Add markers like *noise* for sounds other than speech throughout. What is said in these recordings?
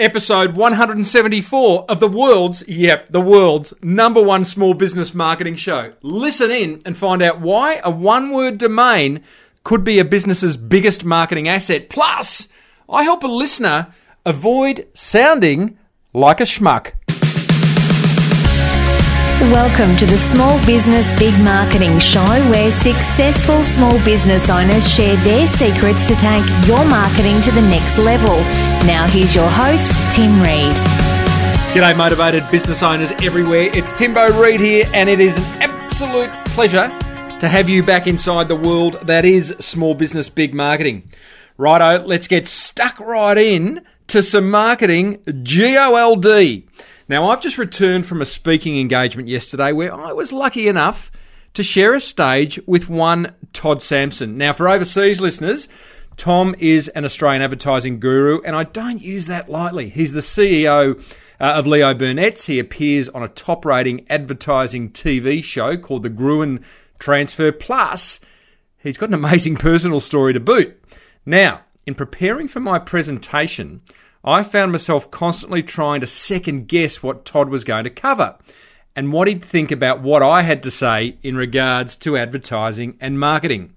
episode 174 of the world's, yep, the world's number one small business marketing show. Listen in and find out why a one word domain could be a business's biggest marketing asset. Plus, I help a listener avoid sounding like a schmuck. Welcome to the Small Business Big Marketing Show, where successful small business owners share their secrets to take your marketing to the next level. Now, here's your host, Tim Reed. G'day, motivated business owners everywhere. It's Timbo Reed here, and it is an absolute pleasure to have you back inside the world that is small business big marketing. Righto, let's get stuck right in to some marketing GOLD. Now, I've just returned from a speaking engagement yesterday where I was lucky enough to share a stage with one Todd Sampson. Now, for overseas listeners, Tom is an Australian advertising guru, and I don't use that lightly. He's the CEO uh, of Leo Burnett's. He appears on a top rating advertising TV show called The Gruen Transfer. Plus, he's got an amazing personal story to boot. Now, in preparing for my presentation, I found myself constantly trying to second guess what Todd was going to cover and what he'd think about what I had to say in regards to advertising and marketing.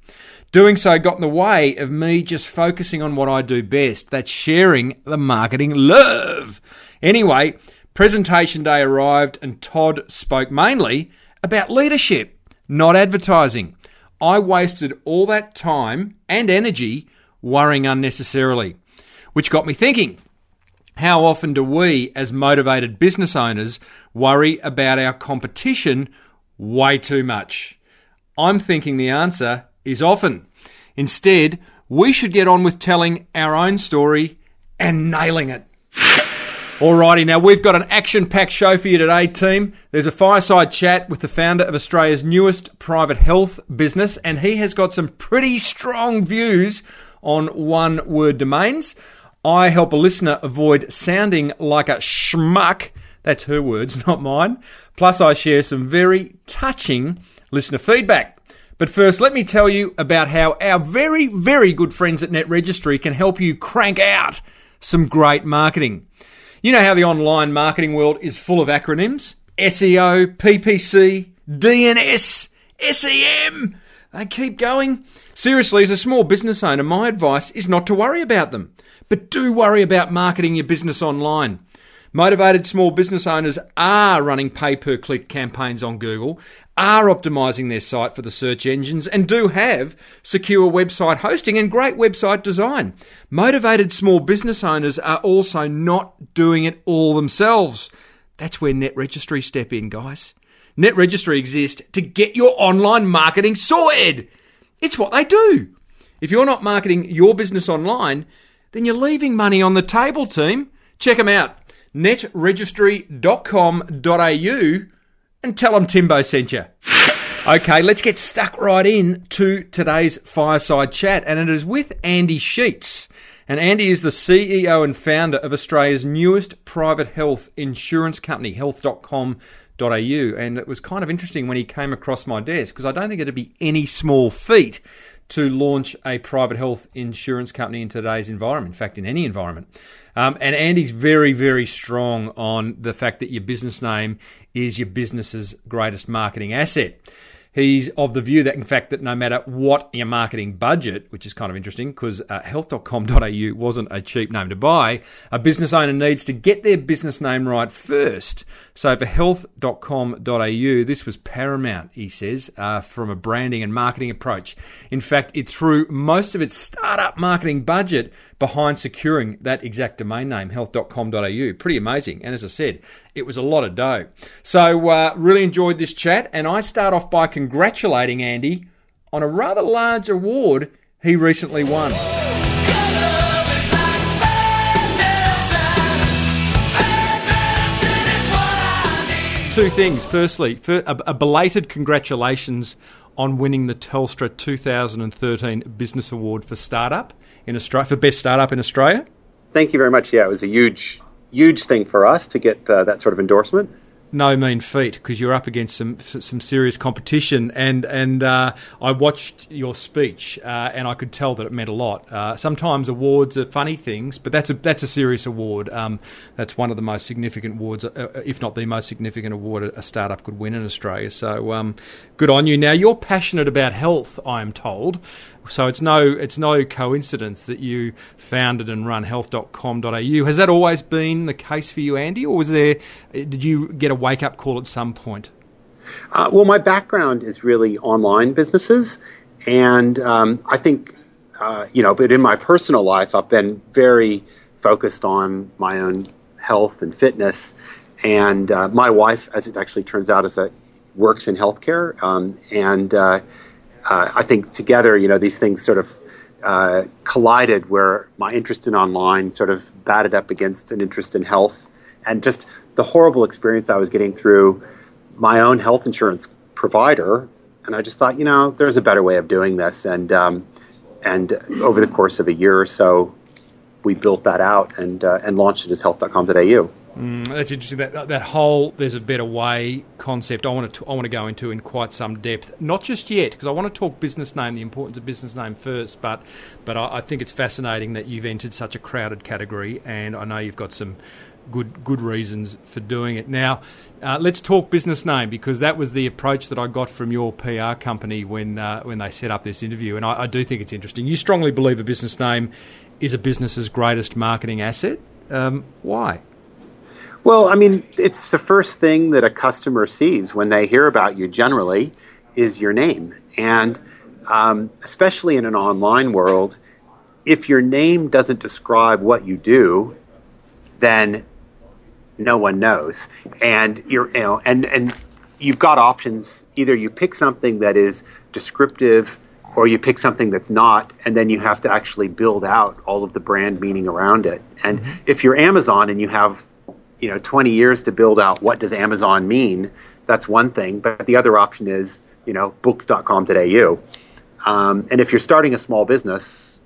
Doing so got in the way of me just focusing on what I do best that's sharing the marketing love. Anyway, presentation day arrived and Todd spoke mainly about leadership, not advertising. I wasted all that time and energy worrying unnecessarily, which got me thinking how often do we, as motivated business owners, worry about our competition way too much? I'm thinking the answer is often. Instead, we should get on with telling our own story and nailing it. Alrighty, now we've got an action packed show for you today, team. There's a fireside chat with the founder of Australia's newest private health business, and he has got some pretty strong views on one word domains. I help a listener avoid sounding like a schmuck. That's her words, *laughs* not mine. Plus, I share some very touching listener feedback. But first, let me tell you about how our very, very good friends at Net Registry can help you crank out some great marketing. You know how the online marketing world is full of acronyms SEO, PPC, DNS, SEM. They keep going. Seriously, as a small business owner, my advice is not to worry about them. But do worry about marketing your business online. Motivated small business owners are running pay per click campaigns on Google, are optimizing their site for the search engines, and do have secure website hosting and great website design. Motivated small business owners are also not doing it all themselves. That's where Net Registry step in, guys. Net Registry exists to get your online marketing sorted. It's what they do. If you're not marketing your business online, then you're leaving money on the table, team. Check them out. netregistry.com.au and tell them Timbo sent you. Okay, let's get stuck right in to today's fireside chat, and it is with Andy Sheats. And Andy is the CEO and founder of Australia's newest private health insurance company, health.com.au. And it was kind of interesting when he came across my desk because I don't think it'd be any small feat to launch a private health insurance company in today's environment, in fact, in any environment. Um, and Andy's very, very strong on the fact that your business name is your business's greatest marketing asset. He's of the view that, in fact, that no matter what your marketing budget, which is kind of interesting because uh, health.com.au wasn't a cheap name to buy, a business owner needs to get their business name right first. So for health.com.au, this was paramount, he says, uh, from a branding and marketing approach. In fact, it threw most of its startup marketing budget behind securing that exact domain name, health.com.au. Pretty amazing. And as I said, it was a lot of dough. So, uh, really enjoyed this chat. And I start off by congratulating Andy on a rather large award he recently won. Two things. Firstly, a belated congratulations on winning the Telstra 2013 Business Award for Startup in Australia for best startup in Australia. Thank you very much. Yeah, it was a huge, huge thing for us to get uh, that sort of endorsement. no mean feat because you're up against some some serious competition. And and uh, I watched your speech, uh, and I could tell that it meant a lot. Uh, sometimes awards are funny things, but that's a that's a serious award. Um, that's one of the most significant awards, uh, uh, if not the most significant award a startup could win in Australia. So um, good on you. Now you're passionate about health, I am told. So it's no it's no coincidence that you founded and run health.com.au. Has that always been the case for you, Andy, or was there did you get a wake up call at some point? Uh, well, my background is really online businesses, and um, I think uh, you know, but in my personal life, I've been very focused on my own health and fitness. And uh, my wife, as it actually turns out, is a works in healthcare, um, and uh, I think together, you know, these things sort of uh, collided where my interest in online sort of batted up against an interest in health and just the horrible experience I was getting through my own health insurance provider. And I just thought, you know, there's a better way of doing this. And, um, and over the course of a year or so, we built that out and, uh, and launched it as health.com.au. Mm, that's interesting. That that whole "there's a better way" concept. I want to I want to go into in quite some depth. Not just yet, because I want to talk business name, the importance of business name first. But but I, I, think it's fascinating that you've entered such a crowded category, and I know you've got some good good reasons for doing it. Now, uh, let's talk business name because that was the approach that I got from your PR company when uh, when they set up this interview, and I, I do think it's interesting. You strongly believe a business name is a business's greatest marketing asset. Um, why? Well, I mean, it's the first thing that a customer sees when they hear about you generally is your name. And um, especially in an online world, if your name doesn't describe what you do, then no one knows. And you're, you know, and, and you've got options. Either you pick something that is descriptive or you pick something that's not, and then you have to actually build out all of the brand meaning around it. And mm-hmm. if you're Amazon and you have you know 20 years to build out what does Amazon mean. That's one thing, but the other option is you know books.com.au. Um, and if you're starting a small business,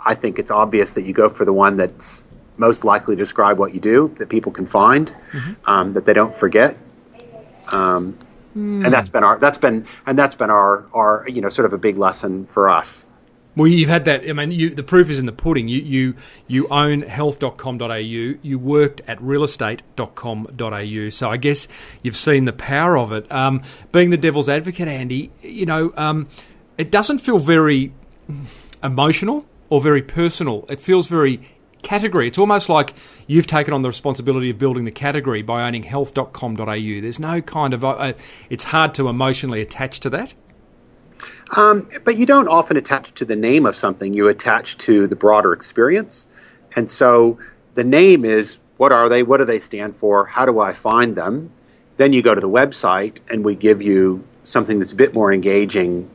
I think it's obvious that you go for the one that's most likely to describe what you do, that people can find, mm-hmm. um, that they don't forget. Um, mm. And that's been our that's been and that's been our our you know sort of a big lesson for us. Well, you've had that. I mean, you, the proof is in the pudding. You you you own health.com.au. You worked at realestate.com.au. So I guess you've seen the power of it. Um, being the devil's advocate, Andy, you know, um, it doesn't feel very emotional or very personal. It feels very category. It's almost like you've taken on the responsibility of building the category by owning health.com.au. There's no kind of. Uh, it's hard to emotionally attach to that. Um, but you don't often attach to the name of something, you attach to the broader experience. And so the name is what are they? What do they stand for? How do I find them? Then you go to the website and we give you something that's a bit more engaging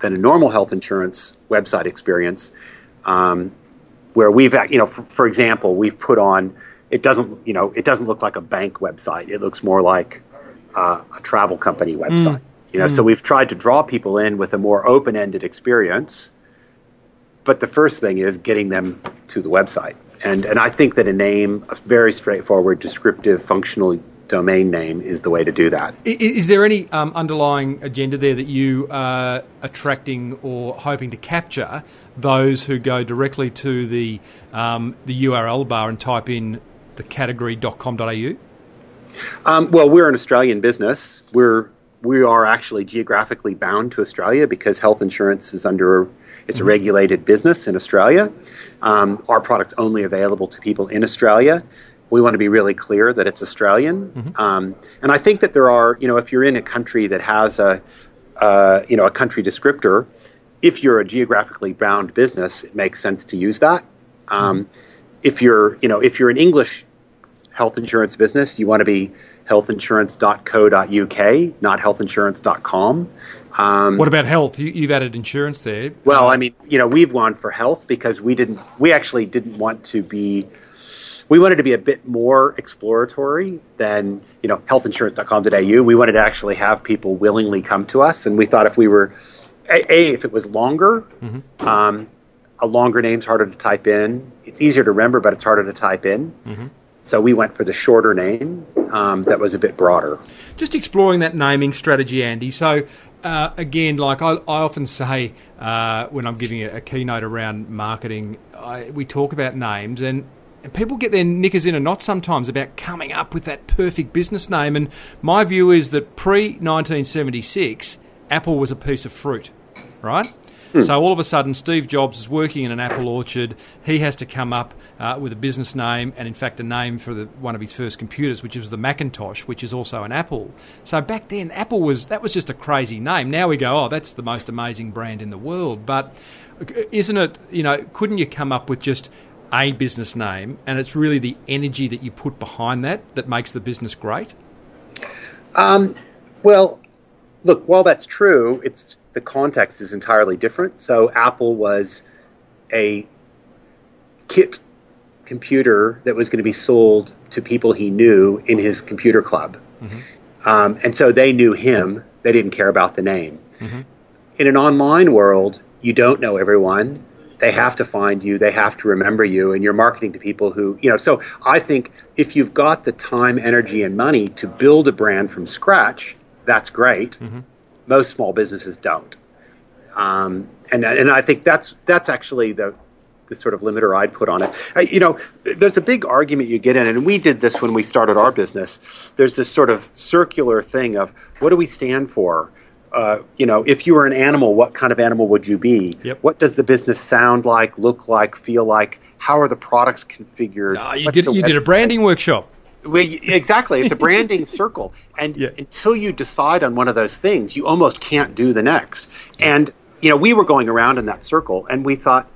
than a normal health insurance website experience. Um, where we've, you know, for, for, example, we've put on, it doesn't, you know, it doesn't look like a bank website. It looks more like uh, a travel company website. Mm. You know, mm. so we've tried to draw people in with a more open-ended experience, but the first thing is getting them to the website. And and I think that a name, a very straightforward, descriptive, functional domain name is the way to do that. Is there any um, underlying agenda there that you are attracting or hoping to capture those who go directly to the um, the URL bar and type in the category.com.au? Um, well, we're an Australian business. We're we are actually geographically bound to Australia because health insurance is under it's a mm-hmm. regulated business in Australia. Um, our product's only available to people in Australia. We want to be really clear that it's Australian. Mm-hmm. Um, and I think that there are, you know, if you're in a country that has a, uh, you know, a country descriptor, if you're a geographically bound business, it makes sense to use that. Um, mm-hmm. If you're, you know, if you're an English health insurance business, you want to be healthinsurance.co.uk, not healthinsurance.com. Um, what about health? You, have added insurance there. Well, I mean, you know, we've gone for health because we didn't. We actually didn't want to be. We wanted to be a bit more exploratory than you know healthinsurance.com.au. We wanted to actually have people willingly come to us, and we thought if we were a, a if it was longer, mm-hmm. um, a longer name's harder to type in. It's easier to remember, but it's harder to type in. Mm-hmm. So we went for the shorter name um, that was a bit broader. Just exploring that naming strategy, Andy. So uh, again, like I, I often say uh, when I'm giving a, a keynote around marketing, I, we talk about names and. And people get their knickers in a knot sometimes about coming up with that perfect business name. And my view is that pre 1976, Apple was a piece of fruit, right? Hmm. So all of a sudden, Steve Jobs is working in an apple orchard. He has to come up uh, with a business name, and in fact, a name for the, one of his first computers, which was the Macintosh, which is also an Apple. So back then, Apple was that was just a crazy name. Now we go, oh, that's the most amazing brand in the world. But isn't it? You know, couldn't you come up with just a business name, and it's really the energy that you put behind that that makes the business great? Um, well, look, while that's true, it's the context is entirely different. So Apple was a kit computer that was going to be sold to people he knew in his computer club. Mm-hmm. Um, and so they knew him. They didn't care about the name. Mm-hmm. In an online world, you don't know everyone. They have to find you. They have to remember you. And you're marketing to people who, you know. So I think if you've got the time, energy, and money to build a brand from scratch, that's great. Mm-hmm. Most small businesses don't, um, and and I think that's that's actually the the sort of limiter I'd put on it. Uh, you know, there's a big argument you get in, and we did this when we started our business. There's this sort of circular thing of what do we stand for? Uh, you know, if you were an animal, what kind of animal would you be? Yep. What does the business sound like, look like, feel like? How are the products configured? Uh, you did you did a branding workshop. We, exactly. It's a *laughs* branding circle. And yeah. until you decide on one of those things, you almost can't do the next. And, you know, we were going around in that circle and we thought,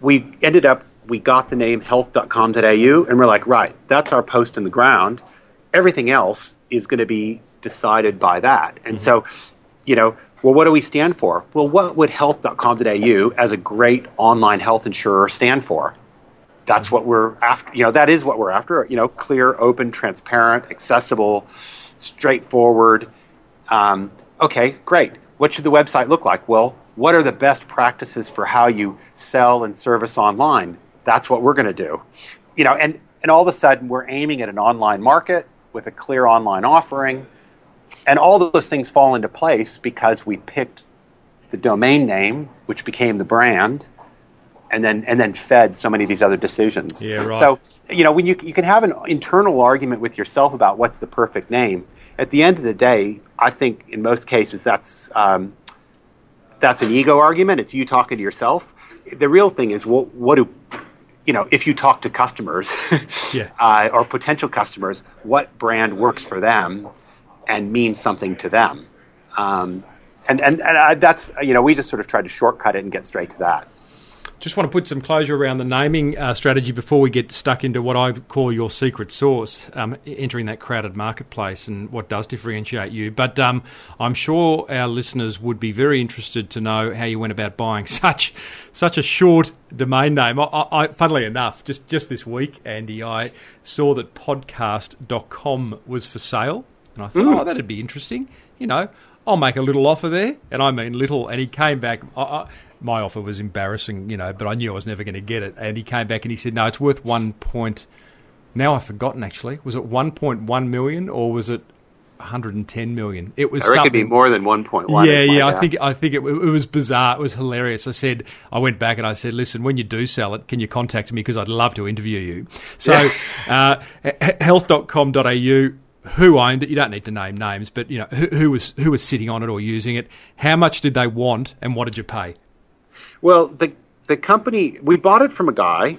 we ended up, we got the name health.com.au and we're like, right, that's our post in the ground. Everything else is going to be decided by that. And mm-hmm. so, you know, well, what do we stand for? Well, what would health.com.au as a great online health insurer stand for? That's what we're after. You know, that is what we're after. You know, clear, open, transparent, accessible, straightforward. Um, okay, great. What should the website look like? Well, what are the best practices for how you sell and service online? That's what we're going to do. You know, and and all of a sudden we're aiming at an online market with a clear online offering, and all those things fall into place because we picked the domain name, which became the brand and then and then fed so many of these other decisions. Yeah, right. So you know when you you can have an internal argument with yourself about what's the perfect name. At the end of the day, I think in most cases that's um, that's an ego argument. It's you talking to yourself. The real thing is what, what do you know? If you talk to customers, *laughs* yeah. uh, or potential customers, what brand works for them and means something to them. Um, and and, and I, that's you know we just sort of tried to shortcut it and get straight to that. Just want to put some closure around the naming uh, strategy before we get stuck into what I call your secret sauce, um, entering that crowded marketplace and what does differentiate you. But um, I'm sure our listeners would be very interested to know how you went about buying *laughs* such such a short domain name. I, I, funnily enough, just, just this week, Andy, I saw that podcast.com was for sale. And I thought, mm. oh, that'd be interesting. You know, I'll make a little offer there, and I mean little. And he came back. I, I, my offer was embarrassing, you know, but I knew I was never going to get it. And he came back and he said, "No, it's worth one point." Now I've forgotten. Actually, was it one point one million or was it 110 million. It was. I reckon it'd be more than 1.1. Yeah, yeah. I think I think it, it, was bizarre. It was hilarious. I said I went back and I said, listen, when you do sell it, can you contact me because I'd love to interview you. So, yeah. uh, health.com.au who owned it. You don't need to name names, but you know who, who, was who was sitting on it or using it. How much did they want, and what did you pay? Well, the the company we bought it from a guy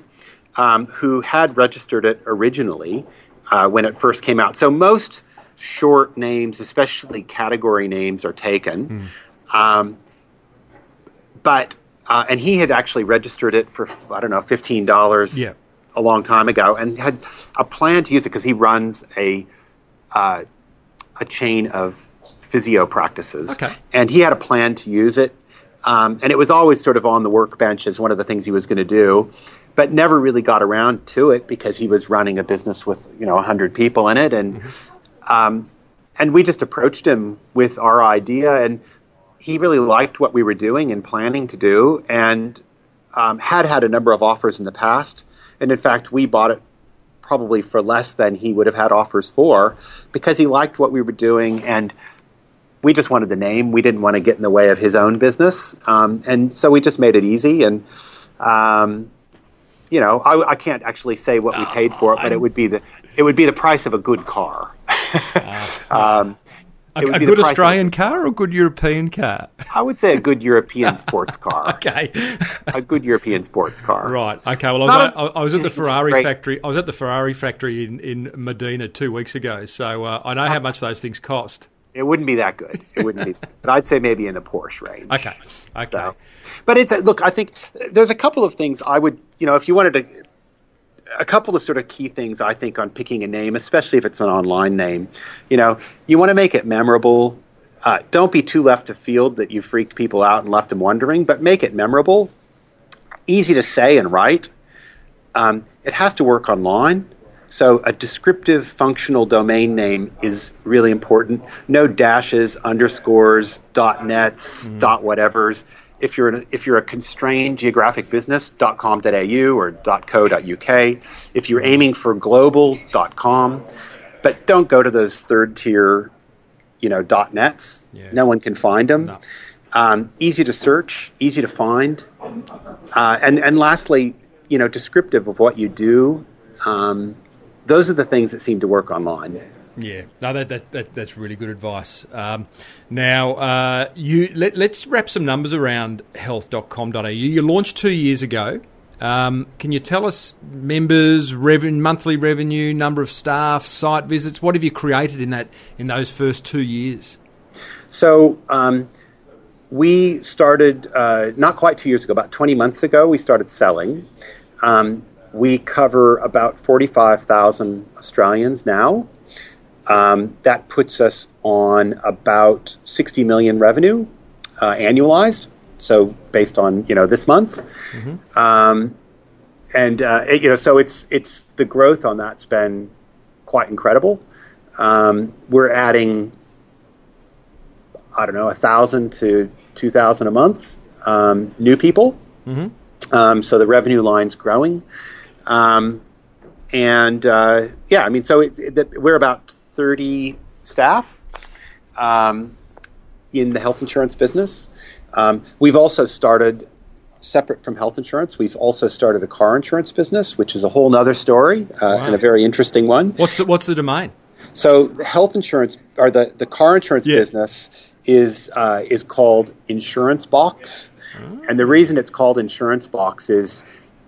um, who had registered it originally uh, when it first came out. So most short names, especially category names, are taken. Mm. Um, but uh, and he had actually registered it for I don't know fifteen dollars. Yeah. A long time ago, and had a plan to use it because he runs a uh, a chain of physio practices. Okay. And he had a plan to use it. Um, and it was always sort of on the workbench as one of the things he was going to do, but never really got around to it because he was running a business with you know 100 people in it, and mm-hmm. um, and we just approached him with our idea, and he really liked what we were doing and planning to do, and um, had had a number of offers in the past, and in fact we bought it probably for less than he would have had offers for because he liked what we were doing and we just wanted the name. We didn't want to get in the way of his own business, um, and so we just made it easy. And um, you know, I, I, can't actually say what we paid for it, but it would be the it would be the price of a good car. *laughs* um, a, a good Australian car or a good European car? I would say a good European *laughs* sports car. okay. a good European sports car. Right. Okay. Well, I was, at, I was at the *laughs* Ferrari great. factory. I was at the Ferrari factory in, in Modena two weeks ago, so uh, I know how much those things cost. It wouldn't be that good. It wouldn't be, *laughs* but I'd say maybe in the Porsche range. Okay. Okay. So, but it's look. I think there's a couple of things I would, you know, if you wanted to a couple of sort of key things I think on picking a name, especially if it's an online name. You know, you want to make it memorable. Uh, don't be too left of field that you freaked people out and left them wondering, but make it memorable, easy to say and write. Um, it has to work online. So a descriptive functional domain name is really important. No dashes, underscores, dot nets, mm. dot whatevers if you're, if you're a constrained geographic business, .com.au or .co.uk. If you're aiming for global, .com. But don't go to those third tier, you know, .nets. Yeah. No one can find them. No. Um, easy to search, easy to find. Uh, and, and lastly, you know, descriptive of what you do. Um, those are the things that seem to work online. Yeah, no, that, that, that that's really good advice. Um, now, uh, you let, us wrap some numbers around health.com.au. You launched two years ago. Um, can you tell us members, revenue, monthly revenue, number of staff, site visits? What have you created in that in those first two years? So. Um, we started uh, not quite two years ago, about 20 months ago, we started selling. Um, we cover about 45,000 Australians now. Um, that puts us on about 60 million revenue uh, annualized. So based on you know this month, mm-hmm. um, and uh, it, you know so it's it's the growth on that's been quite incredible. Um, we're adding I don't know a thousand to two thousand a month um, new people. Mm-hmm. Um, so the revenue line's growing. Um, and uh, yeah, I mean, so it, it, we're about 30 staff um, in the health insurance business. Um, we've also started, separate from health insurance, we've also started a car insurance business, which is a whole other story uh, wow. and a very interesting one. What's the, what's the domain? So the health insurance or the, the car insurance yeah. business is uh, is called Insurance Box, oh. and the reason it's called Insurance Box is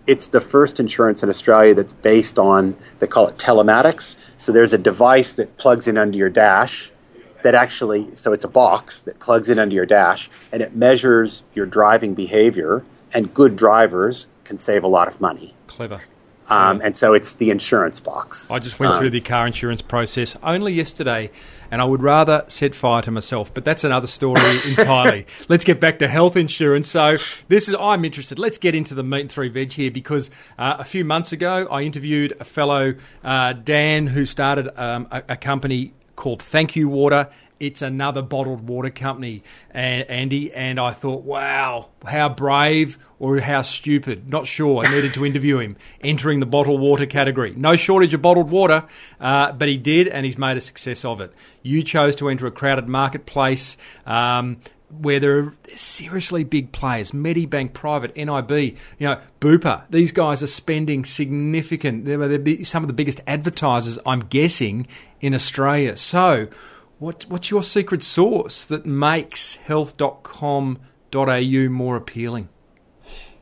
it's the first insurance in Australia that's based on they call it telematics. So there's a device that plugs in under your dash that actually so it's a box that plugs in under your dash and it measures your driving behavior and good drivers can save a lot of money. Clever. Um, and so it's the insurance box. I just went um, through the car insurance process only yesterday, and I would rather set fire to myself. But that's another story *laughs* entirely. Let's get back to health insurance. So this is I'm interested. Let's get into the meat and three veg here because uh, a few months ago I interviewed a fellow uh, Dan who started um, a, a company called Thank You Water, it's another bottled water company, and, Andy. And I thought, wow, how brave or how stupid. Not sure. I needed to interview him. Entering the bottled water category. No shortage of bottled water, uh, but he did, and he's made a success of it. You chose to enter a crowded marketplace. Um, where there are seriously big players, Medibank Private, NIB, you know, Bupa. These guys are spending significant. They're some of the biggest advertisers, I'm guessing, in Australia. So, what, what's your secret sauce that makes health.com.au more appealing?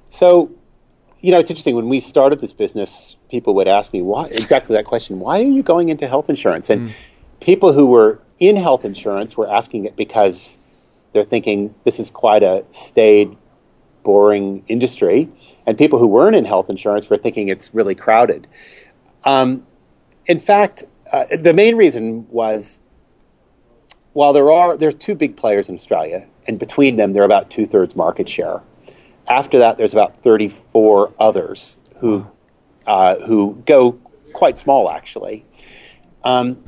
So, you know, it's interesting. When we started this business, people would ask me, why exactly that question, why are you going into health insurance? And mm. people who were in health insurance were asking it because they're thinking this is quite a staid, boring industry. And people who weren't in health insurance were thinking it's really crowded. Um, in fact, uh, the main reason was while there are there's two big players in Australia, and between them they're about two thirds market share. After that, there's about 34 others who uh, who go quite small actually. Um,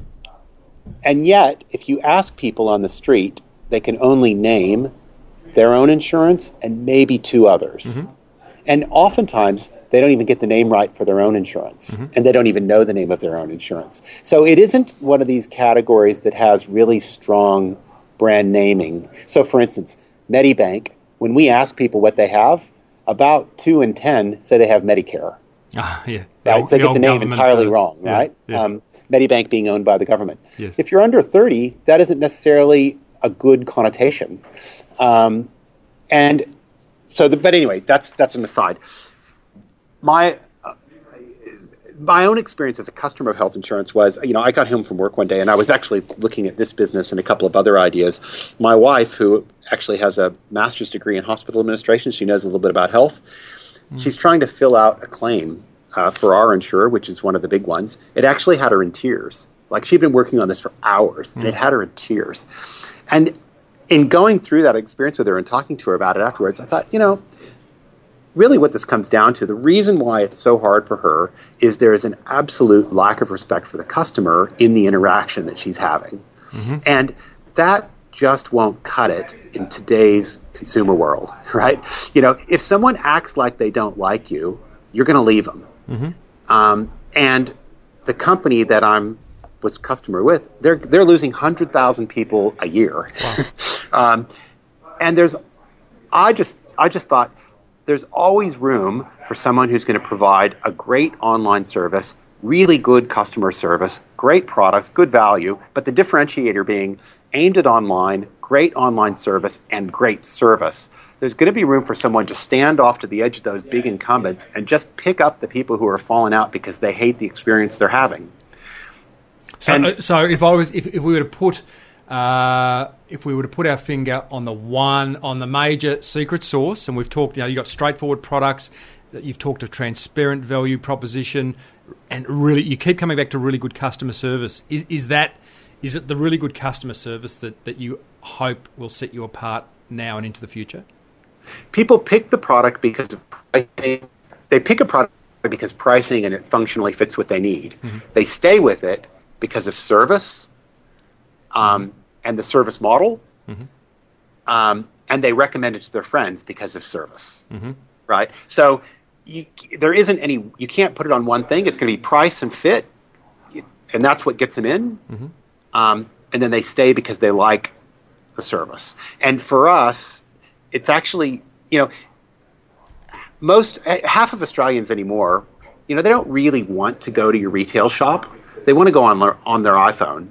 and yet, if you ask people on the street, they can only name their own insurance and maybe two others. Mm-hmm. And oftentimes, they don't even get the name right for their own insurance, Mm-hmm. and they don't even know the name of their own insurance. So it isn't one of these categories that has really strong brand naming. So, for instance, Medibank, when we ask people what they have, about two in ten say they have Medicare. Ah, yeah. Right? old- they get the name entirely uh, wrong, yeah, right? yeah. Um, Medibank being owned by the government. Yes. If you're under 30, that isn't necessarily a good connotation. Um, and so, the, but anyway, that's that's an aside. My my own experience as a customer of health insurance was, you know, I got home from work one day and I was actually looking at this business and a couple of other ideas. My wife, who actually has a master's degree in hospital administration, she knows a little bit about health. She's trying to fill out a claim uh, for our insurer, which is one of the big ones. It actually had her in tears. Like she'd been working on this for hours, and it had her in tears. And in going through that experience with her and talking to her about it afterwards, I thought, you know, really what this comes down to, the reason why it's so hard for her is there is an absolute lack of respect for the customer in the interaction that she's having. And that just won't cut it in today's consumer world, *laughs* right? You know, if someone acts like they don't like you, you're going to leave them. Um, and the company that I'm was customer with, they're they're losing hundred thousand people a year. *laughs* um, and there's, I just I just thought there's always room for someone who's going to provide a great online service, really good customer service, great products, good value, but the differentiator being aimed at online, great online service, and great service. There's going to be room for someone to stand off to the edge of those big incumbents and just pick up the people who are falling out because they hate the experience they're having. So, And- uh, so if I was, if, if we were to put, uh, if we were to put our finger on the one, on the major secret sauce, and we've talked, you know, you've got straightforward products, you've talked of transparent value proposition, and really, you keep coming back to really good customer service. Is, is that, is it the really good customer service that, that you hope will set you apart now and into the future? people pick the product because of pricing. They pick a product because pricing and it functionally fits what they need. They stay with it because of service um, and the service model, um, and they recommend it to their friends because of service. Right. So you, there isn't any. You can't put it on one thing. It's going to be price and fit, and that's what gets them in. Um, and then they stay because they like the service. And for us, it's actually, you know, most eh, half of Australians anymore, you know, they don't really want to go to your retail shop. They want to go on on their iPhone,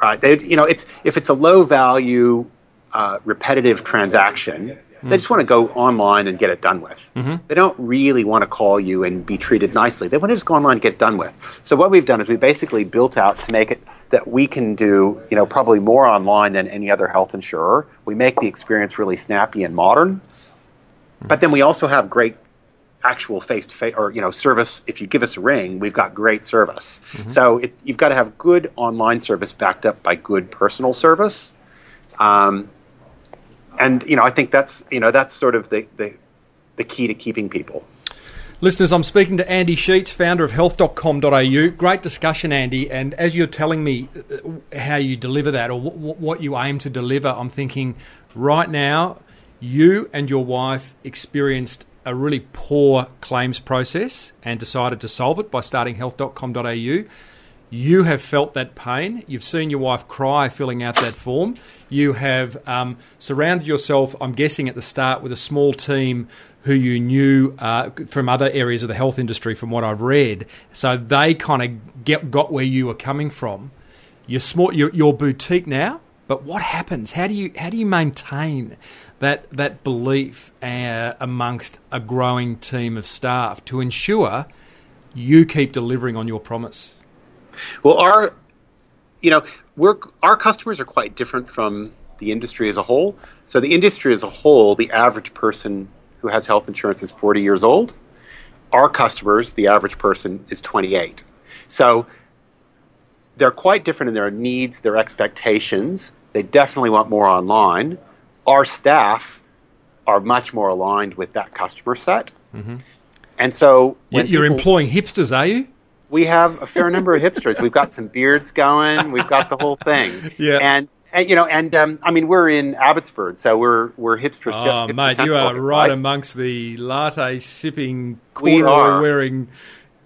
right? They, you know, it's if it's a low value, uh, repetitive transaction, they just want to go online and get it done with. They don't really want to call you and be treated nicely. They want to just go online and get done with. So what we've done is we basically built out to make it that we can do, you know, probably more online than any other health insurer. We make the experience really snappy and modern. But then we also have great actual face to face or you know service. If you give us a ring we've got great service. So it, you've got to have good online service backed up by good personal service. Um, and you know i think that's you know that's sort of the, the the key to keeping people. Listeners, I'm speaking to Andy Sheats, founder of health.com.au. Great discussion, Andy. And as you're telling me uh, how you deliver that or w- what you aim to deliver, I'm thinking right now, you and your wife experienced a really poor claims process and decided to solve it by starting health.com.au. You have felt that pain. You've seen your wife cry filling out that form. You have um, surrounded yourself, I'm guessing at the start, with a small team who you knew uh, from other areas of the health industry, from what I've read. So they kind of got where you were coming from. You're small, you're boutique now, but what happens? How do you how do you maintain that that belief uh, amongst a growing team of staff to ensure you keep delivering on your promise? Well, our, you know, we're our customers are quite different from the industry as a whole. So the industry as a whole, the average person who has health insurance is 40 years old. Our customers, the average person is 28. So they're quite different in their needs, their expectations. They definitely want more online. Our staff are much more aligned with that customer set. And so You're people- employing hipsters, are you? we have a fair number of hipsters. We've got some beards going. We've got the whole thing. *laughs* Yeah. And and you know, and um, I mean, we're in Abbotsford, so we're we're hipster. Oh, hipster mate, you are right, amongst the latte sipping, We corduroy are. wearing.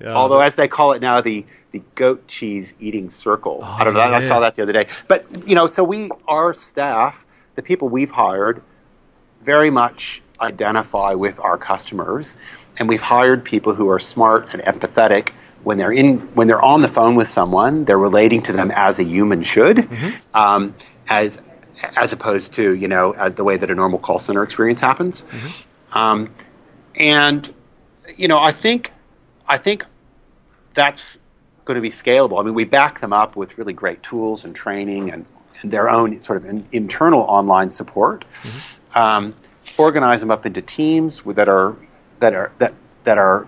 uh, Although, as they call it now, the the goat cheese eating circle. I don't know. I yeah. saw that the other day. But you know, so we, our staff, the people we've hired, very much identify with our customers, and we've hired people who are smart and empathetic. When they're in, when they're on the phone with someone, they're relating to them as a human should, um, as as opposed to you know uh, the way that a normal call center experience happens. Um, and you know, I think I think that's going to be scalable. I mean, we back them up with really great tools and training and their own sort of in, internal online support. Um, organize them up into teams that are that are that that are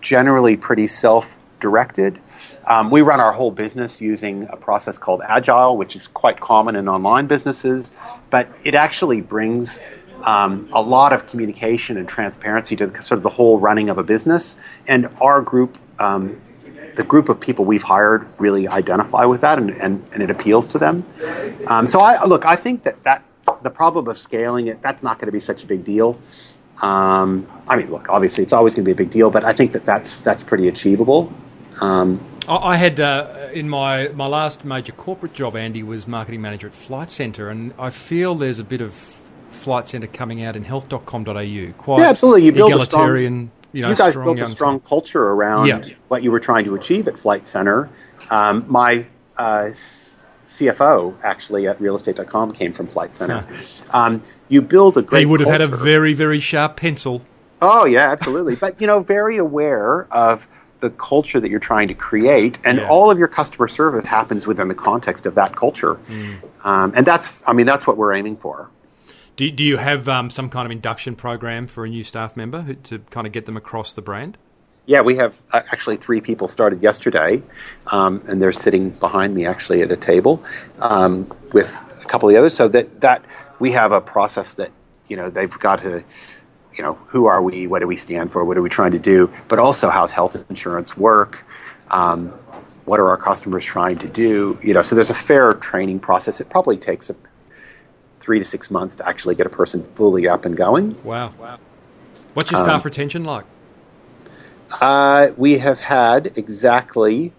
generally pretty self-directed. Um, we run our whole business using a process called Agile, which is quite common in online businesses, but it actually brings um, a lot of communication and transparency to the, sort of the whole running of a business. And our group, um, the group of people we've hired, really identify with that, and, and, and it appeals to them. Um, so I look, I think that that the problem of scaling it, that's not going to be such a big deal. Um, I mean, look, obviously it's always going to be a big deal, but I think that that's that's pretty achievable. Um, I had uh, in my my last major corporate job, Andy was marketing manager at Flight Centre, and I feel there's a bit of Flight Centre coming out in health.com.au. Quite Yeah, absolutely. You build a strong- egalitarian. You know, you guys built a strong culture around Yeah. what you were trying to achieve at Flight Centre. Um, my uh, CFO actually at realestate.com came from Flight Centre. Um, you build a great. He would have had a very very sharp pencil. Oh yeah, absolutely. but you know, very aware of the culture that you're trying to create, and Yeah. all of your customer service happens within the context of that culture. Mm. Um, and that's, I mean, that's what we're aiming for. Do, do you have um, some kind of induction program for a new staff member who, to kind of get them across the brand? Yeah, we have uh, actually three people started yesterday, um, and they're sitting behind me actually at a table um, with a couple of the others. So that that we have a process that you know they've got to, you know, who are we? What do we stand for? What are we trying to do? But also, how's health insurance work? Um, what are our customers trying to do? You know, so there's a fair training process. It probably takes a, three to six months to actually get a person fully up and going. Wow. Wow. What's your Um, staff retention like? Uh, we have had exactly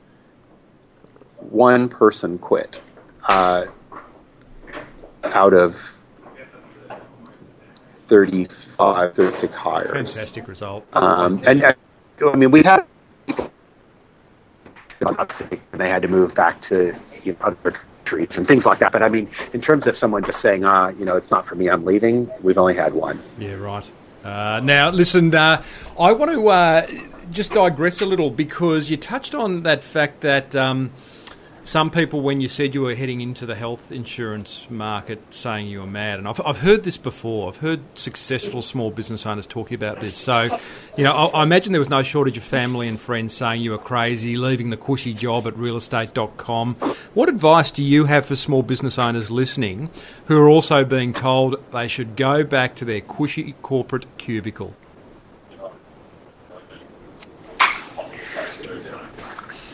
one person quit uh, out of 35, 36 hires. Fantastic result. Um, and uh, I mean, we've had people you know, not sick, and they had to move back to you know, other countries and things like that. But I mean, in terms of someone just saying, ah, you know, it's not for me, I'm leaving, we've only had one. Yeah, right. Uh, now, listen, uh, I want to uh, just digress a little because you touched on that fact that um, some people, when you said you were heading into the health insurance market, saying you were mad. And I've, I've heard this before. I've heard successful small business owners talking about this. So, you know, I, I imagine there was no shortage of family and friends saying you were crazy, leaving the cushy job at realestate.com. What advice do you have for small business owners listening who are also being told they should go back to their cushy corporate cubicle?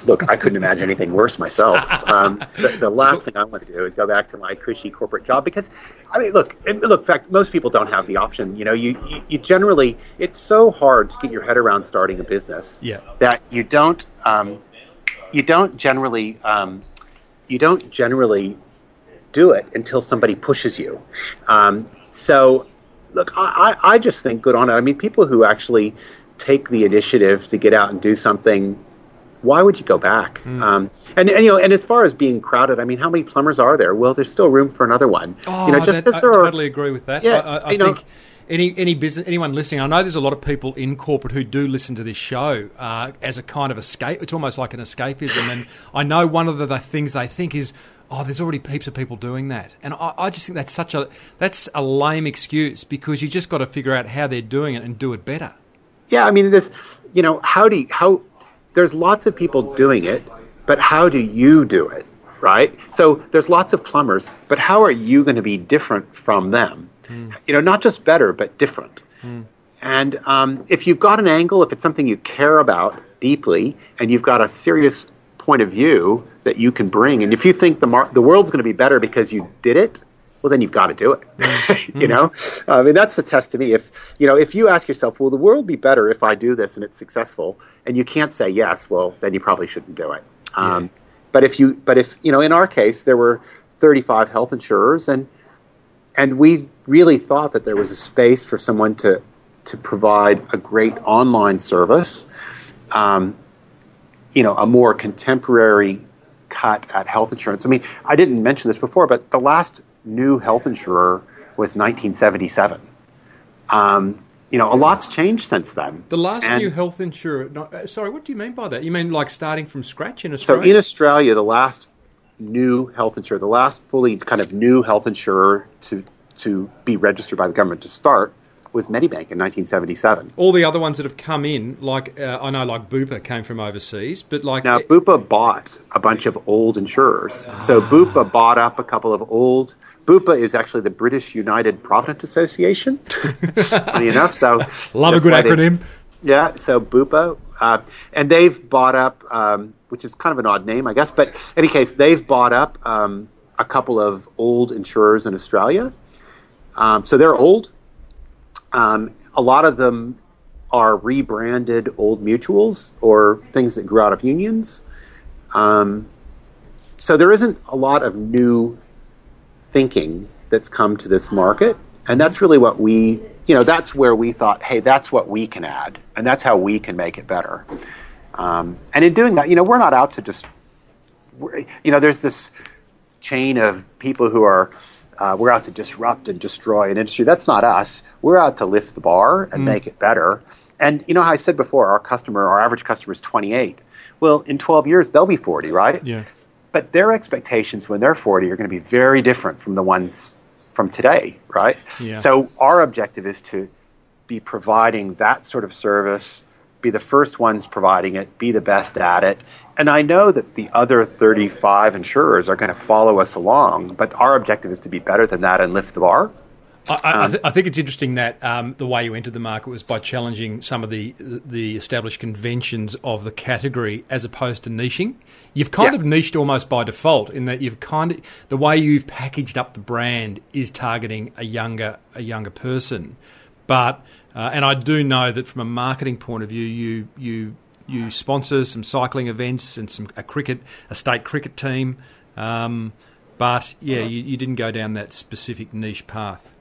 Look, I couldn't imagine anything worse myself. *laughs* Um, the, the last thing I want to do is go back to my cushy corporate job because, I mean, look, look. In fact, most people don't have the option. You know, you, you, you generally it's so hard to get your head around starting a business Yeah. that you don't um, you don't generally um, you don't generally do it until somebody pushes you. Um, so, look, I, I I just think good on it. I mean, people who actually take the initiative to get out and do something why would you go back? Hmm. Um, and, and you know, and as far as being crowded, I mean, how many plumbers are there? Well, there's still room for another one. Oh, you know, just that- I are totally agree with that. Yeah, I, I, I you know- think any any business, anyone listening, I know there's a lot of people in corporate who do listen to this show uh, as a kind of escape. It's almost like an escapism, and I know one of the, the things they think is. Oh, there's already heaps of people doing that, and I, I just think that's such a that's a lame excuse because you just got to figure out how they're doing it and do it better. Yeah, I mean, this, you know, how do you, how, there's lots of people doing it, but how do you do it, right? So there's lots of plumbers, but how are you going to be different from them? You know, not just better, but different. And um, if you've got an angle, if it's something you care about deeply, and you've got a serious point of view that you can bring, and if you think the mar- the world's going to be better because you did it, well, then you've got to do it. *laughs* you know, I mean, that's the test to me. If you know, if you ask yourself, will the world be better if I do this and it's successful, and you can't say yes, well, then you probably shouldn't do it. Um, but if you, but if you know, in our case, there were 35 health insurers, and and we really thought that there was a space for someone to to provide a great online service, um, you know, a more contemporary cut at health insurance. I mean, I didn't mention this before, but the last new health insurer was 1977. Um, you know, a lot's changed since then. The last And- new health insurer. No, uh, sorry, what do you mean by that? You mean like starting from scratch in Australia? So in Australia, the last new health insurer, the last fully kind of new health insurer to to be registered by the government to start was Medibank in 1977. All the other ones that have come in, like uh, I know, like Bupa came from overseas, but like Now, Bupa bought a bunch of old insurers. So Bupa bought up a couple of old. Bupa is actually the British United Provident Association. *laughs* Funny enough, so love a good why they- acronym. Yeah, so Bupa, uh, and they've bought up, um, which is kind of an odd name, I guess. But in any case, they've bought up um, a couple of old insurers in Australia. Um, so they're old. Um, a lot of them are rebranded old mutuals or things that grew out of unions. Um, so there isn't a lot of new thinking that's come to this market, and that's really what we, you know, that's where we thought, hey, that's what we can add, and that's how we can make it better. Um, and in doing that, you know, we're not out to just, you know, there's this chain of people who are. Uh, we're out to disrupt and destroy an industry. That's not us. We're out to lift the bar and make it better. And you know how I said before, our customer, our average customer is 28. Well, in 12 years, they'll be 40, right? Yeah. But their expectations when they're 40 are going to be very different from the ones from today, right? Yeah. So our objective is to be providing that sort of service, be the first ones providing it, be the best at it. And I know that the other 35 insurers are going to follow us along, but our objective is to be better than that and lift the bar. I, I, Um, th- I think it's interesting that um, the way you entered the market was by challenging some of the the established conventions of the category, as opposed to niching. You've kind Yeah. of niched almost by default in that you've kind of the way you've packaged up the brand is targeting a younger a younger person, but uh, and I do know that from a marketing point of view, you you you sponsor some cycling events and some a cricket a state cricket team. Um, but yeah, you, you didn't go down that specific niche path.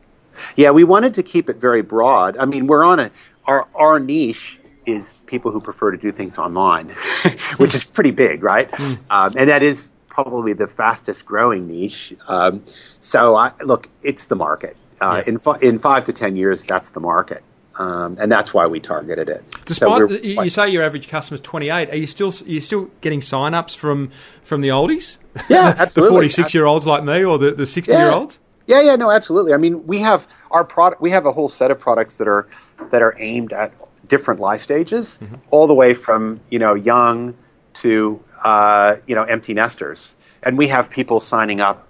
Yeah, we wanted to keep it very broad. I mean, we're on a our our niche is people who prefer to do things online, *laughs* which is pretty big, right? Um, and that is probably the fastest growing niche. Um, so, I, look, it's the market. Uh. In fi- in five to ten years, that's the market, um, and that's why we targeted it. Despite the, you- say your average customer is 28, are you still are you still getting sign-ups from from the oldies? Yeah, *laughs* absolutely. the 46 year olds like me or the, the 60 year olds? Yeah, yeah, no, absolutely. I mean, we have our product. We have a whole set of products that are that are aimed at different life stages, all the way from you know young to uh, you know empty nesters, and we have people signing up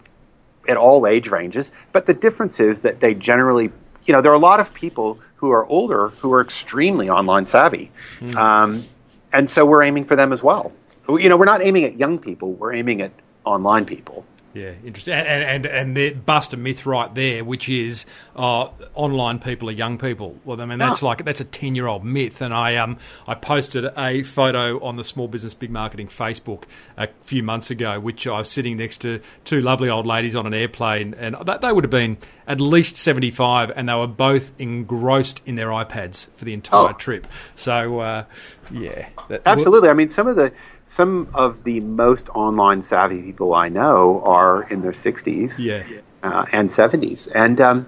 at all age ranges. But the difference is that they generally, you know, there are a lot of people who are older who are extremely online savvy, um, and so we're aiming for them as well. You know, we're not aiming at young people; we're aiming at online people. Yeah, interesting. And and and, they bust a myth right there, which is uh, online people are young people. Well, I mean that's Ah. like that's a ten year old myth. And I um I posted a photo on the Small Business Big Marketing Facebook a few months ago, which I was sitting next to two lovely old ladies on an airplane, and they would have been at least seventy five, and they were both engrossed in their iPads for the entire Oh. trip. So uh, yeah, that, Absolutely. I mean, some of the some of the most online savvy people I know are in their 60s Yeah. uh, and 70s, and um,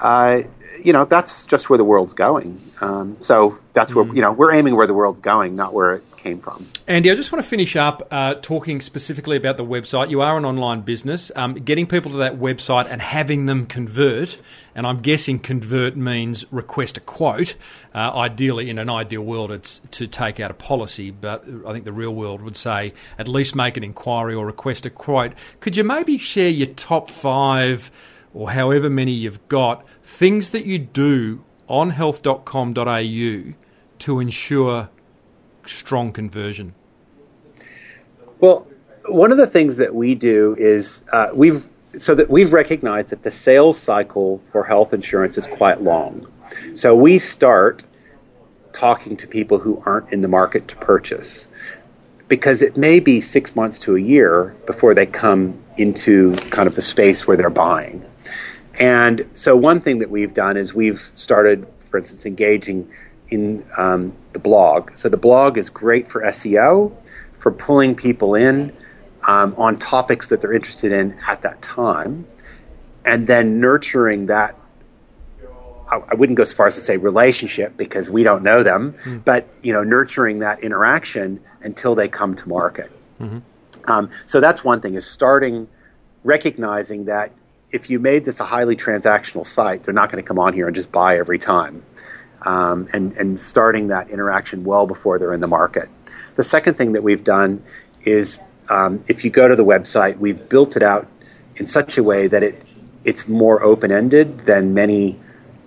uh, you know that's just where the world's going. Um, so that's where you know we're aiming where the world's going, not where it came from. Andy, I just want to finish up uh, talking specifically about the website. You are an online business. Um, getting people to that website and having them convert, and I'm guessing convert means request a quote. Uh, ideally, in an ideal world, it's to take out a policy, but I think the real world would say at least make an inquiry or request a quote. Could you maybe share your top five or however many you've got things that you do on health.com.au to ensure strong conversion? Well, one of the things that we do is uh, we've so that we've recognized that the sales cycle for health insurance is quite long. So we start talking to people who aren't in the market to purchase because it may be six months to a year before they come into kind of the space where they're buying. And so, one thing that we've done is we've started, for instance, engaging in um, the blog. So, the blog is great for SEO, for pulling people in um, on topics that they're interested in at that time, and then nurturing that. I wouldn't go as far as to say relationship because we don't know them, mm. but you know, nurturing that interaction until they come to market. Mm-hmm. Um, so that's one thing: is starting recognizing that if you made this a highly transactional site, they're not going to come on here and just buy every time, um, and and starting that interaction well before they're in the market. The second thing that we've done is um, if you go to the website, we've built it out in such a way that it it's more open ended than many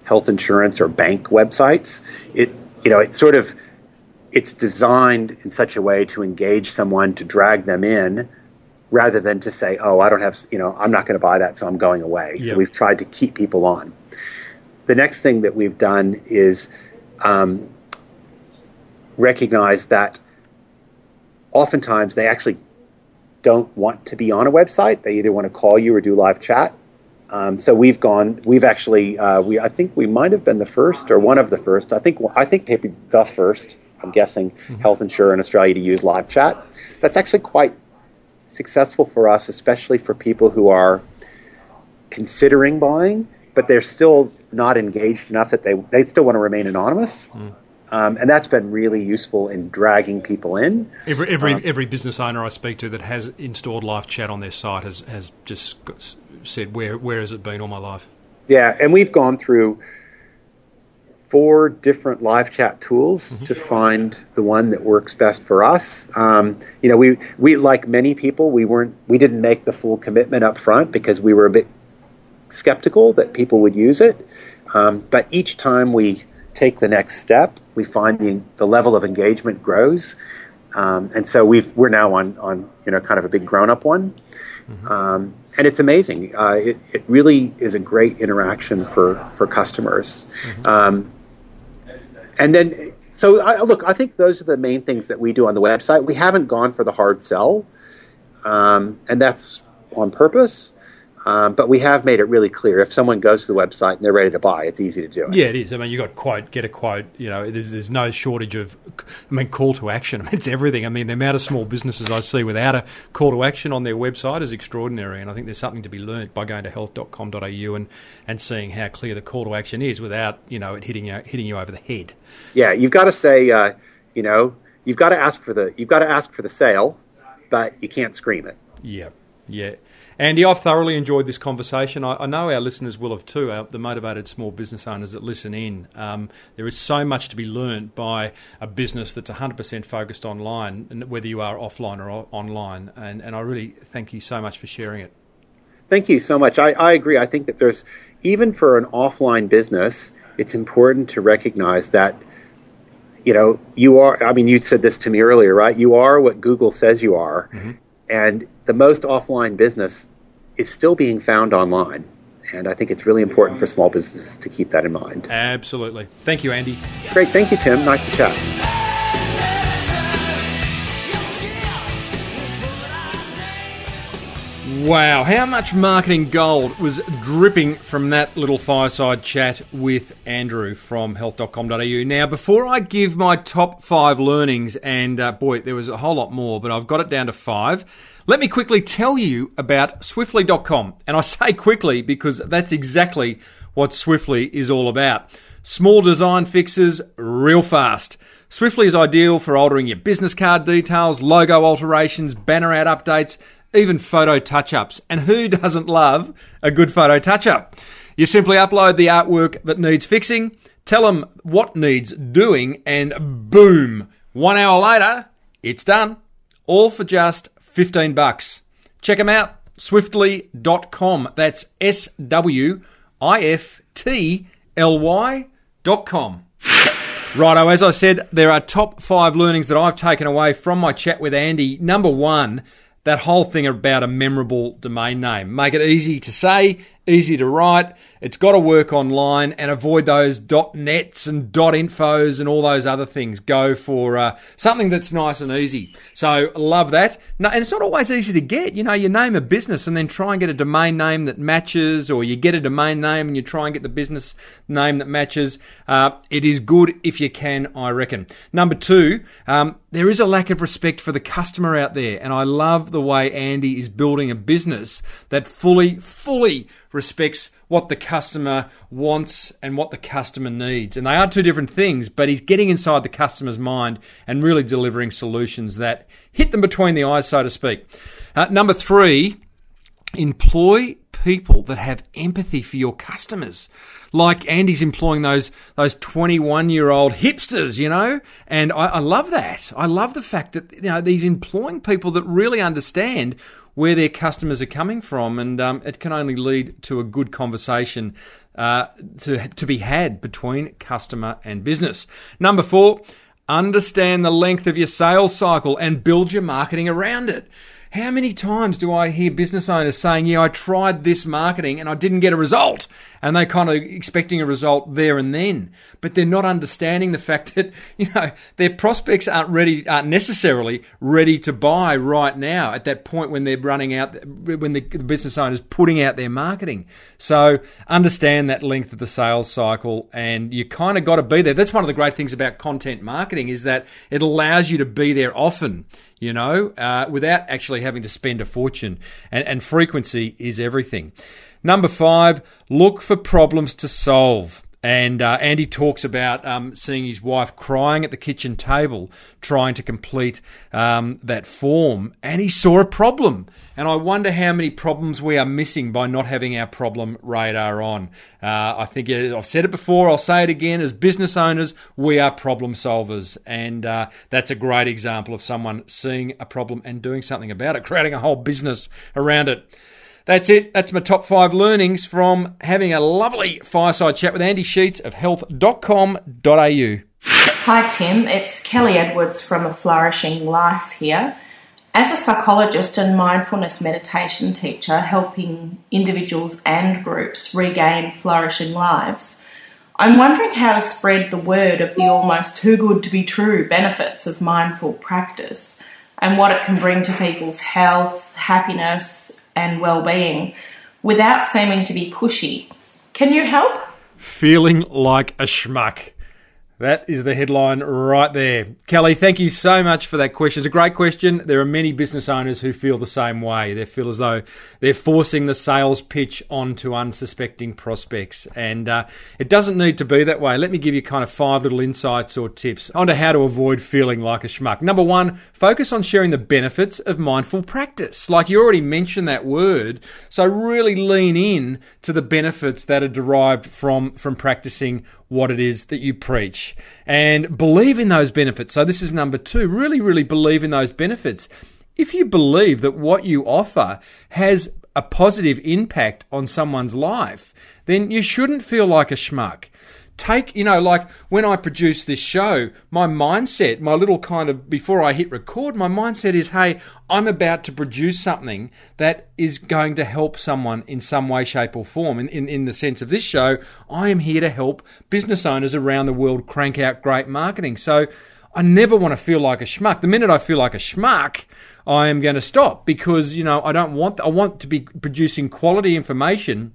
health insurance or bank websites. It you know it sort of it's designed in such a way to engage someone to drag them in rather than to say oh I don't have you know I'm not going to buy that so I'm going away. So we've tried to keep people on. The next thing that we've done is um, recognize that oftentimes they actually don't want to be on a website. They either want to call you or do live chat. Um, so we've gone. We've actually. Uh, we. I think we might have been the first or one of the first. I think. I think maybe the first. I'm guessing mm-hmm. health insurer in Australia to use live chat. That's actually quite successful for us, especially for people who are considering buying, but they're still not engaged enough that they they still want to remain anonymous. Mm. Um, and that's been really useful in dragging people in. Every every, um, every business owner I speak to that has installed live chat on their site has has just said where where has it been all my life? Yeah, and we've gone through four different live chat tools mm-hmm. to find the one that works best for us. Um, you know, we we like many people, we weren't we didn't make the full commitment up front because we were a bit skeptical that people would use it. Um, but each time we take the next step, we find the, the level of engagement grows. Um, and so we've, we're now on, on, you know, kind of a big grown up one. Mm-hmm. Um, and it's amazing. Uh, it, it really is a great interaction for, for customers. Mm-hmm. Um, and then, so I, look, I think those are the main things that we do on the website. We haven't gone for the hard sell, um, and that's on purpose. Um, but we have made it really clear if someone goes to the website and they're ready to buy, it's easy to do it. Yeah, it is. I mean, you got quote, get a quote. You know, there's, there's no shortage of, I mean, call to action. *laughs* I mean, it's everything. I mean, the amount of small businesses I see without a call to action on their website is extraordinary. And I think there's something to be learnt by going to health.com.au and, and seeing how clear the call to action is without, you know, it hitting you, hitting you over the head. Yeah, you've got to say, uh, you know, you've got to ask for the, you've got to ask for the sale, but you can't scream it. Yeah, yeah. Andy, I've thoroughly enjoyed this conversation. I, I know our listeners will have too, our, the motivated small business owners that listen in. Um, there is so much to be learned by a business that's 100% focused online, whether you are offline or online. And, and I really thank you so much for sharing it. Thank you so much. I, I agree. I think that there's, even for an offline business, it's important to recognize that you know, you are, I mean, you said this to me earlier, right? You are what Google says you are. Mm-hmm. And the most offline business is still being found online. And I think it's really important for small businesses to keep that in mind. Absolutely. Thank you, Andy. Great. Thank you, Tim. Nice to chat. Wow, how much marketing gold was dripping from that little fireside chat with Andrew from health.com.au. Now, before I give my top five learnings, and uh, boy, there was a whole lot more, but I've got it down to five, let me quickly tell you about Swiftly.com. And I say quickly because that's exactly what Swiftly is all about. Small design fixes real fast. Swiftly is ideal for altering your business card details, logo alterations, banner ad updates, even photo touch ups. And who doesn't love a good photo touch up? You simply upload the artwork that needs fixing, tell them what needs doing, and boom, one hour later, it's done. All for just 15 bucks. Check them out, swiftly.com. That's S W I F T L Y.com. Righto, as I said, there are top five learnings that I've taken away from my chat with Andy. Number one, that whole thing about a memorable domain name. Make it easy to say, easy to write. It's got to work online and avoid those .nets and .infos and all those other things. Go for uh, something that's nice and easy. So love that. No, and it's not always easy to get. You know, you name a business and then try and get a domain name that matches, or you get a domain name and you try and get the business name that matches. Uh, it is good if you can, I reckon. Number two, um, there is a lack of respect for the customer out there, and I love the way Andy is building a business that fully, fully respects what the customer wants and what the customer needs. And they are two different things, but he's getting inside the customer's mind and really delivering solutions that hit them between the eyes, so to speak. Uh, number three, employ people that have empathy for your customers. Like Andy's employing those those 21 year old hipsters, you know, and I, I love that. I love the fact that you know he's employing people that really understand where their customers are coming from, and um, it can only lead to a good conversation uh, to to be had between customer and business. Number four, understand the length of your sales cycle and build your marketing around it. How many times do I hear business owners saying, Yeah, I tried this marketing and I didn't get a result? And they're kind of expecting a result there and then. But they're not understanding the fact that, *laughs* you know, their prospects aren't ready, aren't necessarily ready to buy right now at that point when they're running out, when the, the business owner's putting out their marketing. So understand that length of the sales cycle and you kind of got to be there. That's one of the great things about content marketing is that it allows you to be there often you know, uh, without actually having to spend a fortune. And, and frequency is everything. Number five, look for problems to solve. And uh, Andy talks about um, seeing his wife crying at the kitchen table, trying to complete um, that form, and he saw a problem. And I wonder how many problems we are missing by not having our problem radar on. Uh, I think I've said it before, I'll say it again. As business owners, we are problem solvers, and uh, that's a great example of someone seeing a problem and doing something about it, creating a whole business around it. That's it. That's my top five learnings from having a lovely fireside chat with Andy Sheats of health.com.au. Hi, Tim. It's Kelly Edwards from A Flourishing Life here. As a psychologist and mindfulness meditation teacher, helping individuals and groups regain flourishing lives, I'm wondering how to spread the word of the almost too good to be true benefits of mindful practice and what it can bring to people's health, happiness, and well-being without seeming to be pushy. Can you help? Feeling like a schmuck. That is the headline right there. Kelly, thank you so much for that question. It's a great question. There are many business owners who feel the same way. They feel as though they're forcing the sales pitch onto unsuspecting prospects. And uh, it doesn't need to be that way. Let me give you kind of five little insights or tips onto how to avoid feeling like a schmuck. Number one, focus on sharing the benefits of mindful practice. Like you already mentioned that word. So really lean in to the benefits that are derived from, from practicing what it is that you preach and believe in those benefits. So, this is number two really, really believe in those benefits. If you believe that what you offer has a positive impact on someone's life, then you shouldn't feel like a schmuck take, you know, like when I produce this show, my mindset, my little kind of before I hit record, my mindset is, hey, I'm about to produce something that is going to help someone in some way, shape, or form. In, in, in the sense of this show, I am here to help business owners around the world crank out great marketing. So I never want to feel like a schmuck. The minute I feel like a schmuck, I am going to stop because, you know, I don't want, I want to be producing quality information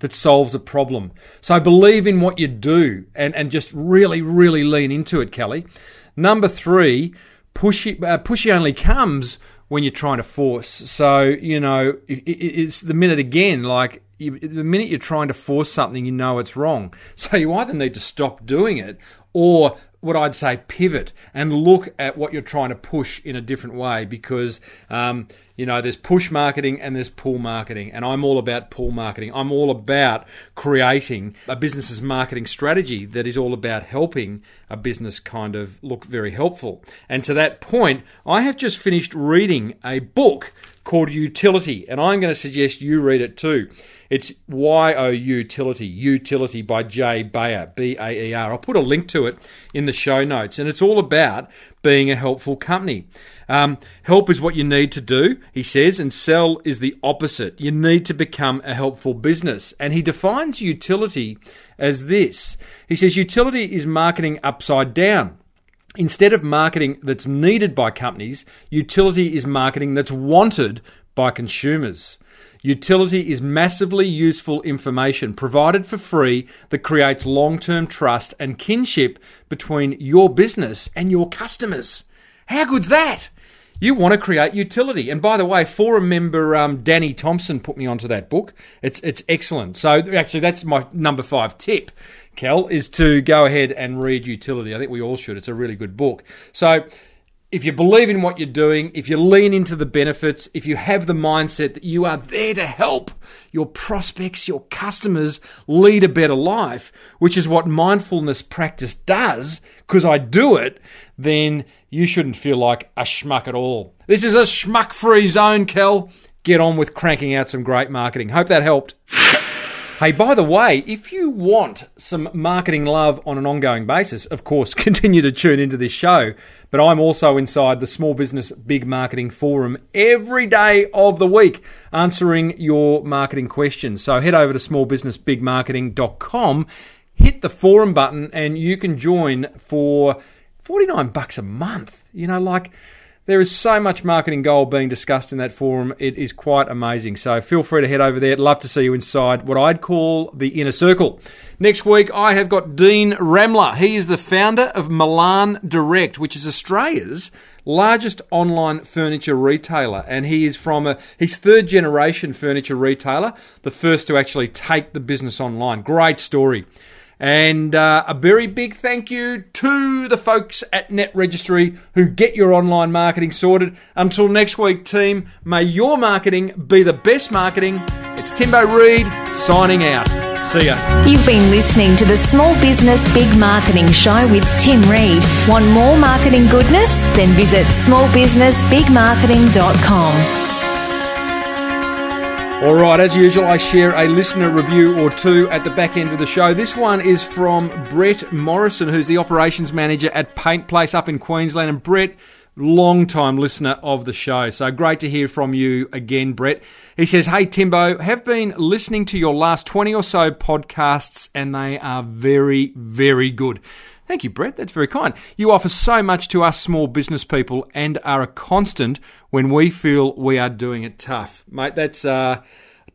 that solves a problem. So believe in what you do and, and just really, really lean into it, Kelly. Number three, pushy, uh, pushy only comes when you're trying to force. So, you know, it, it's the minute again, like you, the minute you're trying to force something, you know it's wrong. *laughs* So you either need to stop doing it or what I'd say pivot and look at what you're trying to push in a different way because um, you know there's push marketing and there's pull marketing and I'm all about pull marketing. I'm all about creating a business's marketing strategy that is all about helping a business kind of look very helpful. And to that point I have just finished reading a book called Youtility, and I'm going to suggest you read it too. It's Y O Utility, Youtility by Jay Baer, B A E R. I'll put a link to it in the show notes, and it's all about being a helpful company. Um, help is what you need to do, he says, and sell is the opposite. You need to become a helpful business. And he defines utility as this he says, utility is marketing upside down. Instead of marketing that's needed by companies, utility is marketing that's wanted by consumers. Utility is massively useful information provided for free that creates long term trust and kinship between your business and your customers. How good's that? You want to create utility. And by the way, forum member um, Danny Thompson put me onto that book. It's, it's excellent. So, actually, that's my number five tip, Kel, is to go ahead and read Youtility. I think we all should. It's a really good book. So, if you believe in what you're doing, if you lean into the benefits, if you have the mindset that you are there to help your prospects, your customers lead a better life, which is what mindfulness practice does, because I do it, then you shouldn't feel like a schmuck at all. This is a schmuck free zone, Kel. Get on with cranking out some great marketing. Hope that helped. Hey, by the way, if you want some marketing love on an ongoing basis, of course, *laughs* continue to tune into this show. But I'm also inside the Small Business Big Marketing Forum every day of the week answering your marketing questions. So head over to smallbusinessbigmarketing.com, hit the forum button, and you can join for 49 bucks a month. You know, like there is so much marketing gold being discussed in that forum. It is quite amazing. So feel free to head over there. I'd love to see you inside what I'd call the inner circle. Next week, I have got Dean Ramler. He is the founder of Milan Direct, which is Australia's largest online furniture retailer and he is from a he's third generation furniture retailer the first to actually take the business online great story and uh, a very big thank you to the folks at Net Registry who get your online marketing sorted. Until next week, team, may your marketing be the best marketing. It's Timbo Reid signing out. See ya. You've been listening to the Small Business Big Marketing Show with Tim Reid. Want more marketing goodness? Then visit smallbusinessbigmarketing.com. All right, as usual, I share a listener review or two at the back end of the show. This one is from Brett Morrison, who's the operations manager at Paint Place up in Queensland. And Brett, long time listener of the show. So great to hear from you again, Brett. He says, Hey, Timbo, have been listening to your last 20 or so podcasts, and they are very, very good. Thank you, Brett. That's very kind. You offer so much to us small business people and are a constant when we feel we are doing it tough. Mate, that's uh,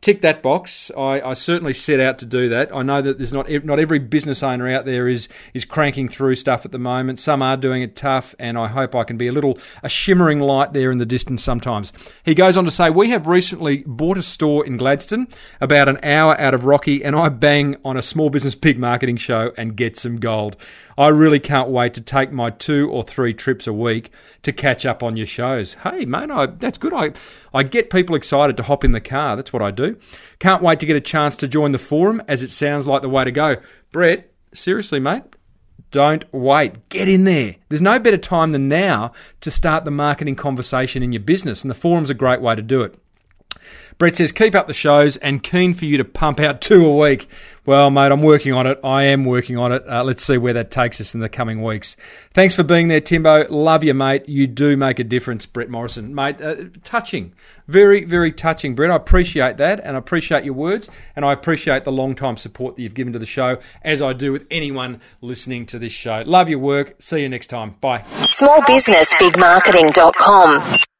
tick that box. I, I, certainly set out to do that. I know that there's not not every business owner out there is is cranking through stuff at the moment. Some are doing it tough, and I hope I can be a little a shimmering light there in the distance sometimes. He goes on to say, "We have recently bought a store in Gladstone, about an hour out of Rocky, and I bang on a small business big marketing show and get some gold." I really can't wait to take my two or three trips a week to catch up on your shows. Hey, mate, I, that's good. I, I get people excited to hop in the car. That's what I do. Can't wait to get a chance to join the forum as it sounds like the way to go. Brett, seriously, mate, don't wait. Get in there. There's no better time than now to start the marketing conversation in your business, and the forum's a great way to do it. Brett says, keep up the shows and keen for you to pump out two a week. Well, mate, I'm working on it. I am working on it. Uh, let's see where that takes us in the coming weeks. Thanks for being there, Timbo. Love you, mate. You do make a difference, Brett Morrison. Mate, uh, touching. Very, very touching, Brett. I appreciate that and I appreciate your words and I appreciate the long time support that you've given to the show, as I do with anyone listening to this show. Love your work. See you next time. Bye. Smallbusinessbigmarketing.com